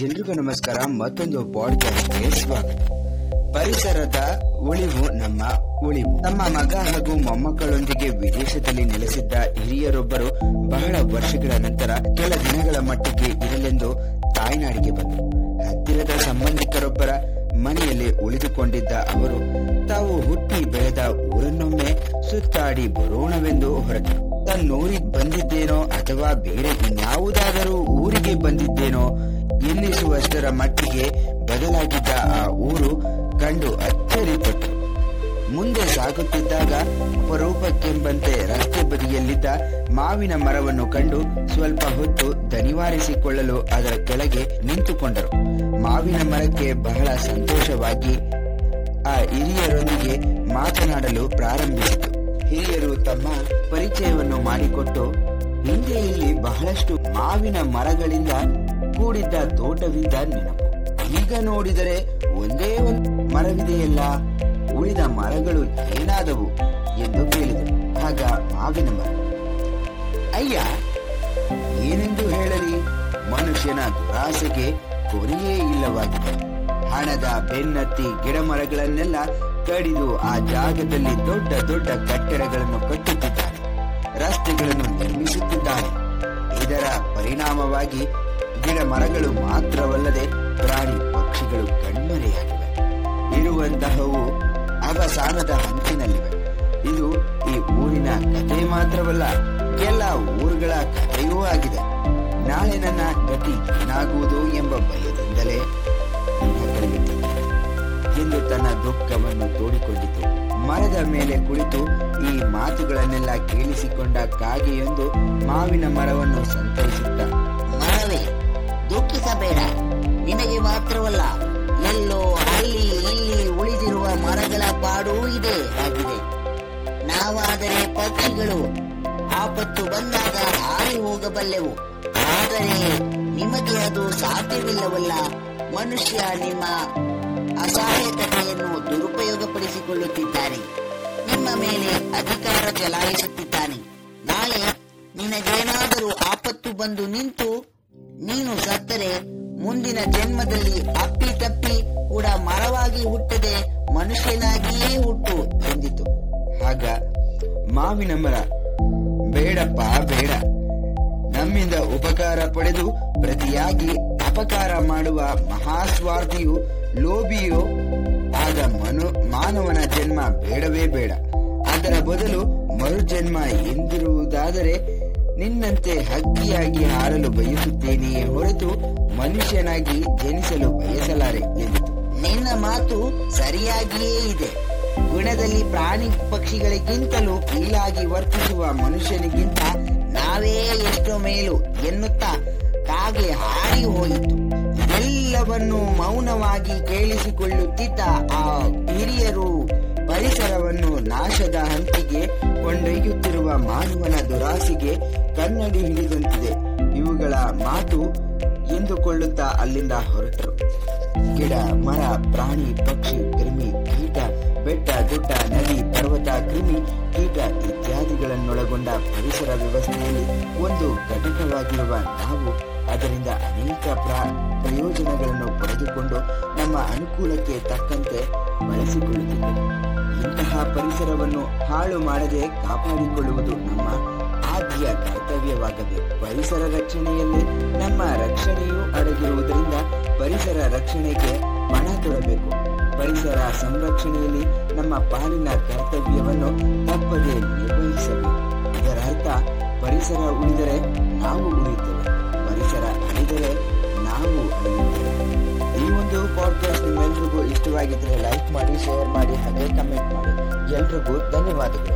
ಎಲ್ರಿಗೂ ನಮಸ್ಕಾರ, ಮತ್ತೊಂದು ಪಾಡ್ಕಾಸ್ಟ್ಗೆ ಸ್ವಾಗತ. ಪರಿಸರದ ಉಳಿವು ನಮ್ಮ ಉಳಿವು. ನಮ್ಮ ಮಗ ಹಾಗೂ ಮೊಮ್ಮಕ್ಕಳೊಂದಿಗೆ ವಿದೇಶದಲ್ಲಿ ನೆಲೆಸಿದ್ದ ಹಿರಿಯರೊಬ್ಬರು ಬಹಳ ವರ್ಷಗಳ ನಂತರ ಕೆಲ ದಿನಗಳ ಮಟ್ಟಿಗೆ ಇರಲೆಂದು ತಾಯ್ನಾಡಿಗೆ ಬಂದರು. ಹತ್ತಿರದ ಸಂಬಂಧಿಕರೊಬ್ಬರ ಮನೆಯಲ್ಲಿ ಉಳಿದುಕೊಂಡಿದ್ದ ಅವರು, ತಾವು ಹುಟ್ಟಿ ಬೆಳೆದ ಊರನ್ನೊಮ್ಮೆ ಸುತ್ತಾಡಿ ಬರೋಣವೆಂದು ಹೊರಟರು. ತನ್ನೂರಿಗೆ ಬಂದಿದ್ದೇನೋ ಅಥವಾ ಬೇರೆ ಯಾವುದಾದರೂ ಊರಿಗೆ ಬಂದಿದ್ದೇನೋ ಎನ್ನಿಸುವಷ್ಟರ ಮಟ್ಟಿಗೆ ಬದಲಾಗಿದ್ದ ಆ ಊರು ಕಂಡು ಅಚ್ಚರಿಪಟ್ಟು. ಮುಂದೆ ಸಾಗುತ್ತಿದ್ದಾಗ ಅಪರೂಪಕ್ಕೆಂಬಂತೆ ರಸ್ತೆ ಬದಿಯಲ್ಲಿದ್ದ ಮಾವಿನ ಮರವನ್ನು ಕಂಡು ಸ್ವಲ್ಪ ಹೊತ್ತು ದನಿವಾರಿಸಿಕೊಳ್ಳಲು ಅದರ ಕೆಳಗೆ ನಿಂತುಕೊಂಡರು. ಮಾವಿನ ಮರಕ್ಕೆ ಬಹಳ ಸಂತೋಷವಾಗಿ ಆ ಹಿರಿಯರೊಂದಿಗೆ ಮಾತನಾಡಲು ಪ್ರಾರಂಭಿಸಿತು. ಹಿರಿಯರು ತಮ್ಮ ಪರಿಚಯವನ್ನು ಮಾಡಿಕೊಟ್ಟು ಹಿಂದೆ ಇಲ್ಲಿ ಬಹಳಷ್ಟು ಮಾವಿನ ಮರಗಳಿಂದ ಕೂಡಿದ್ದ ತೋಟವಿದ್ದ ನೆನಪು. ಈಗ ನೋಡಿದರೆ ಒಂದೇ ಒಂದು ಮರವಿದೆಯಲ್ಲ, ಉಳಿದ ಮರಗಳು ಏನಾದವು ಎಂದು ಕೇಳಿದರು ಆಗ ಮಾವಿನ ಮರ. ಅಯ್ಯ, ಏನೆಂದು ಹೇಳಲಿ? ಮನುಷ್ಯನ ದುರಾಸೆಗೆ ಕೊನೆಯೇ ಇಲ್ಲವಾಗಿದೆ. ಹಣದ ಬೆನ್ನತ್ತಿ ಗಿಡ ಮರಗಳನ್ನೆಲ್ಲ ಕಡಿದು ಆ ಜಾಗದಲ್ಲಿ ದೊಡ್ಡ ದೊಡ್ಡ ಕಟ್ಟಡಗಳನ್ನು ಕಟ್ಟುತ್ತಿದ್ದಾನೆ ರಸ್ತೆಗಳನ್ನು ನಿರ್ಮಿಸುತ್ತಿದ್ದಾರೆ. ಇದರ ಪರಿಣಾಮವಾಗಿ ಗಿಡ ಮರಗಳು ಮಾತ್ರವಲ್ಲದೆ ಪ್ರಾಣಿ ಪಕ್ಷಿಗಳು ಕಣ್ಮರೆಯಾಗಿವೆ. ಇರುವಂತಹವು ಅವಸಾನದ ಹಂಚಿನಲ್ಲಿವೆ. ಇದು ಈ ಊರಿನ ಕಥೆ ಮಾತ್ರವಲ್ಲ ಎಲ್ಲ ಊರುಗಳ ಕಥೆಯೂ ಆಗಿದೆ. ನಾಳೆ ನನ್ನ ಗತಿ ಏನಾಗುವುದು ಎಂಬ ಭಯದಿಂದಲೇ ಎಂದು ತನ್ನ ದುಃಖವನ್ನು ತೋಡಿಕೊಂಡಿತು. ಮರದ ಮೇಲೆ ಕುಳಿತು ಈ ಮಾತುಗಳನ್ನೆಲ್ಲ ಕೇಳಿಸಿಕೊಂಡ ಕಾಗೆಯೊಂದು ಮಾವಿನ ಮರವನ್ನು ಸಂತೈಸುತ್ತ ಮರವೇ, ದುಃಖಿಸಬೇಡ. ನಿನಗೆ ಮಾತ್ರವಲ್ಲ, ಎಲ್ಲೋ ಅಲ್ಲಿ ಇಲ್ಲಿ ಉಳಿದಿರುವ ಮರಗಳ ಪಾಡೂ ಇದೆ ಆಗಿದೆ. ನಾವಾದರೆ ಪಕ್ಷಿಗಳು, ಆಪತ್ತು ಬಂದಾಗ ಹಾರಿ ಹೋಗಬಲ್ಲೆವು. ಆದರೆ ನಿಮಗೆ ಅದು ಸಾಧ್ಯವಿಲ್ಲವಲ್ಲ, ಮನುಷ್ಯ ನಿಮ್ಮ ಅಸಹಾಯಕತೆಯನ್ನು ದುರುಪಯೋಗಪಡಿಸಿಕೊಳ್ಳುತ್ತಿದ್ದಾನೆ ನಿಮ್ಮ ಮೇಲೆ ಅಧಿಕಾರ ಚಲಾಯಿಸುತ್ತಿದ್ದಾನೆ. ನಾಳೆ ನಿನಗೇನಾದರೂ ಆಪತ್ತು ಬಂದು ನಿಂತು ನೀನು ಸತ್ತರೆ, ಮುಂದಿನ ಜನ್ಮದಲ್ಲಿ ಅಪ್ಪಿ ತಪ್ಪಿ ಕೂಡ ಮರವಾಗಿ ಹುಟ್ಟದೆ, ಮನುಷ್ಯನಾಗಿಯೇ ಹುಟ್ಟು ಎಂದಿತು. ಆಗ ಮಾವಿನ ಮರ, ಬೇಡಪ್ಪ, ಬೇಡ. ನಮ್ಮಿಂದ ಉಪಕಾರ ಪಡೆದು ಪ್ರತಿಯಾಗಿ ಅಪಕಾರ ಮಾಡುವ ಮಹಾಸ್ವಾರ್ಥಿಯು ಲೋಭಿಯೋ ಆದ ಮನು, ಮಾನವನ ಜನ್ಮ ಬೇಡವೇ ಬೇಡ. ಅದರ ಬದಲು ಮರುಜನ್ಮ ಎಂದಿರುವುದಾದರೆ ನಿನ್ನಂತೆ ಹಕ್ಕಿಯಾಗಿ ಹಾರಲು ಬಯಸುತ್ತೇನೆಯೇ ಹೊರತು ಮನುಷ್ಯನಾಗಿ ಜನಿಸಲು ಬಯಸಲಾರೆ ಎಂದಿತು. ನಿನ್ನ ಮಾತು ಸರಿಯಾಗಿಯೇ ಇದೆ. ಗುಣದಲ್ಲಿ ಪ್ರಾಣಿ ಪಕ್ಷಿಗಳಿಗಿಂತಲೂ ಕೀಳಾಗಿ ವರ್ತಿಸುವ ಮನುಷ್ಯನಿಗಿಂತ ನಾವೇ ಎಷ್ಟೋ ಮೇಲು ಎನ್ನುತ್ತಾ ಕಾಗೆ ಹಾರಿ ಹೋಯಿತು. ಎಲ್ಲವನ್ನು ಮೌನವಾಗಿ ಕೇಳಿಸಿಕೊಳ್ಳುತ್ತಿದ್ದ ಆ ಹಿರಿಯರು ಪರಿಸರವನ್ನು ನಾಶದ ಹಂತಿಗೆ ಕೊಂಡೊಯ್ಯುತ್ತಿರುವ ಮಾನವನ ದುರಾಸೆಗೆ ಕನ್ನಡಿ ಹಿಡಿದಂತಿದೆ. ಇವುಗಳ ಮಾತು ಎಂದುಕೊಳ್ಳುತ್ತಾ ಅಲ್ಲಿಂದ ಹೊರಟರು. ಗಿಡ, ಮರ, ಪ್ರಾಣಿ, ಪಕ್ಷಿ, ಕ್ರಿಮಿ, ಕೀಟ, ಬೆಟ್ಟ, ಗುಡ್ಡ, ನದಿ, ಪರ್ವತ, ಕ್ರಿಮಿ, ಕೀಟ ಇತ್ಯಾದಿಗಳನ್ನೊಳಗೊಂಡ ಪರಿಸರ ವ್ಯವಸ್ಥೆಯಲ್ಲಿ ಒಂದು ಘಟಕವಾಗಿರುವ ನಾವು ಅದರಿಂದ ಅನೇಕ ಪ್ರ- ಪ್ರಯೋಜನಗಳನ್ನು ಪಡೆದುಕೊಂಡು ನಮ್ಮ ಅನುಕೂಲಕ್ಕೆ ತಕ್ಕಂತೆ ಬಳಸಿಕೊಳ್ಳುತ್ತಿದೆ ಇಂತಹ ಪರಿಸರವನ್ನು ಹಾಳು ಮಾಡದೆ ಕಾಪಾಡಿಕೊಳ್ಳುವುದು ನಮ್ಮ ಆದ್ಯ ಕರ್ತವ್ಯವಾಗಬೇಕು ಪರಿಸರ ರಕ್ಷಣೆಯಲ್ಲಿ ನಮ್ಮ ರಕ್ಷಣೆಯೂ ಅಡಗಿರುವುದರಿಂದ ಪರಿಸರ ರಕ್ಷಣೆಗೆ ಮನ ತೊಡಬೇಕು ಪರಿಸರ ಸಂರಕ್ಷಣೆಯಲ್ಲಿ ನಮ್ಮ ಪಾಲಿನ ಕರ್ತವ್ಯವನ್ನು ತಪ್ಪದೇ ನಿರ್ವಹಿಸಬೇಕು. ಇದರ ಅರ್ಥ ಪರಿಸರ ಉಳಿದರೆ ನಾವು ಉಳಿಯುತ್ತೇವೆ. ಪರಿಸರ ಅಳಿದರೆ ನಾವು ಈ ಒಂದು ಪಾಡ್ಕಾಸ್ಟ್ ನಿಮ್ಮೆಲ್ರಿಗೂ ಇಷ್ಟವಾಗಿದ್ದರೆ ಲೈಕ್ ಮಾಡಿ ಶೇರ್ ಮಾಡಿ, ಹಾಗೆ ಕಮೆಂಟ್ ಮಾಡಿ. ಎಲ್ರಿಗೂ ಧನ್ಯವಾದಗಳು.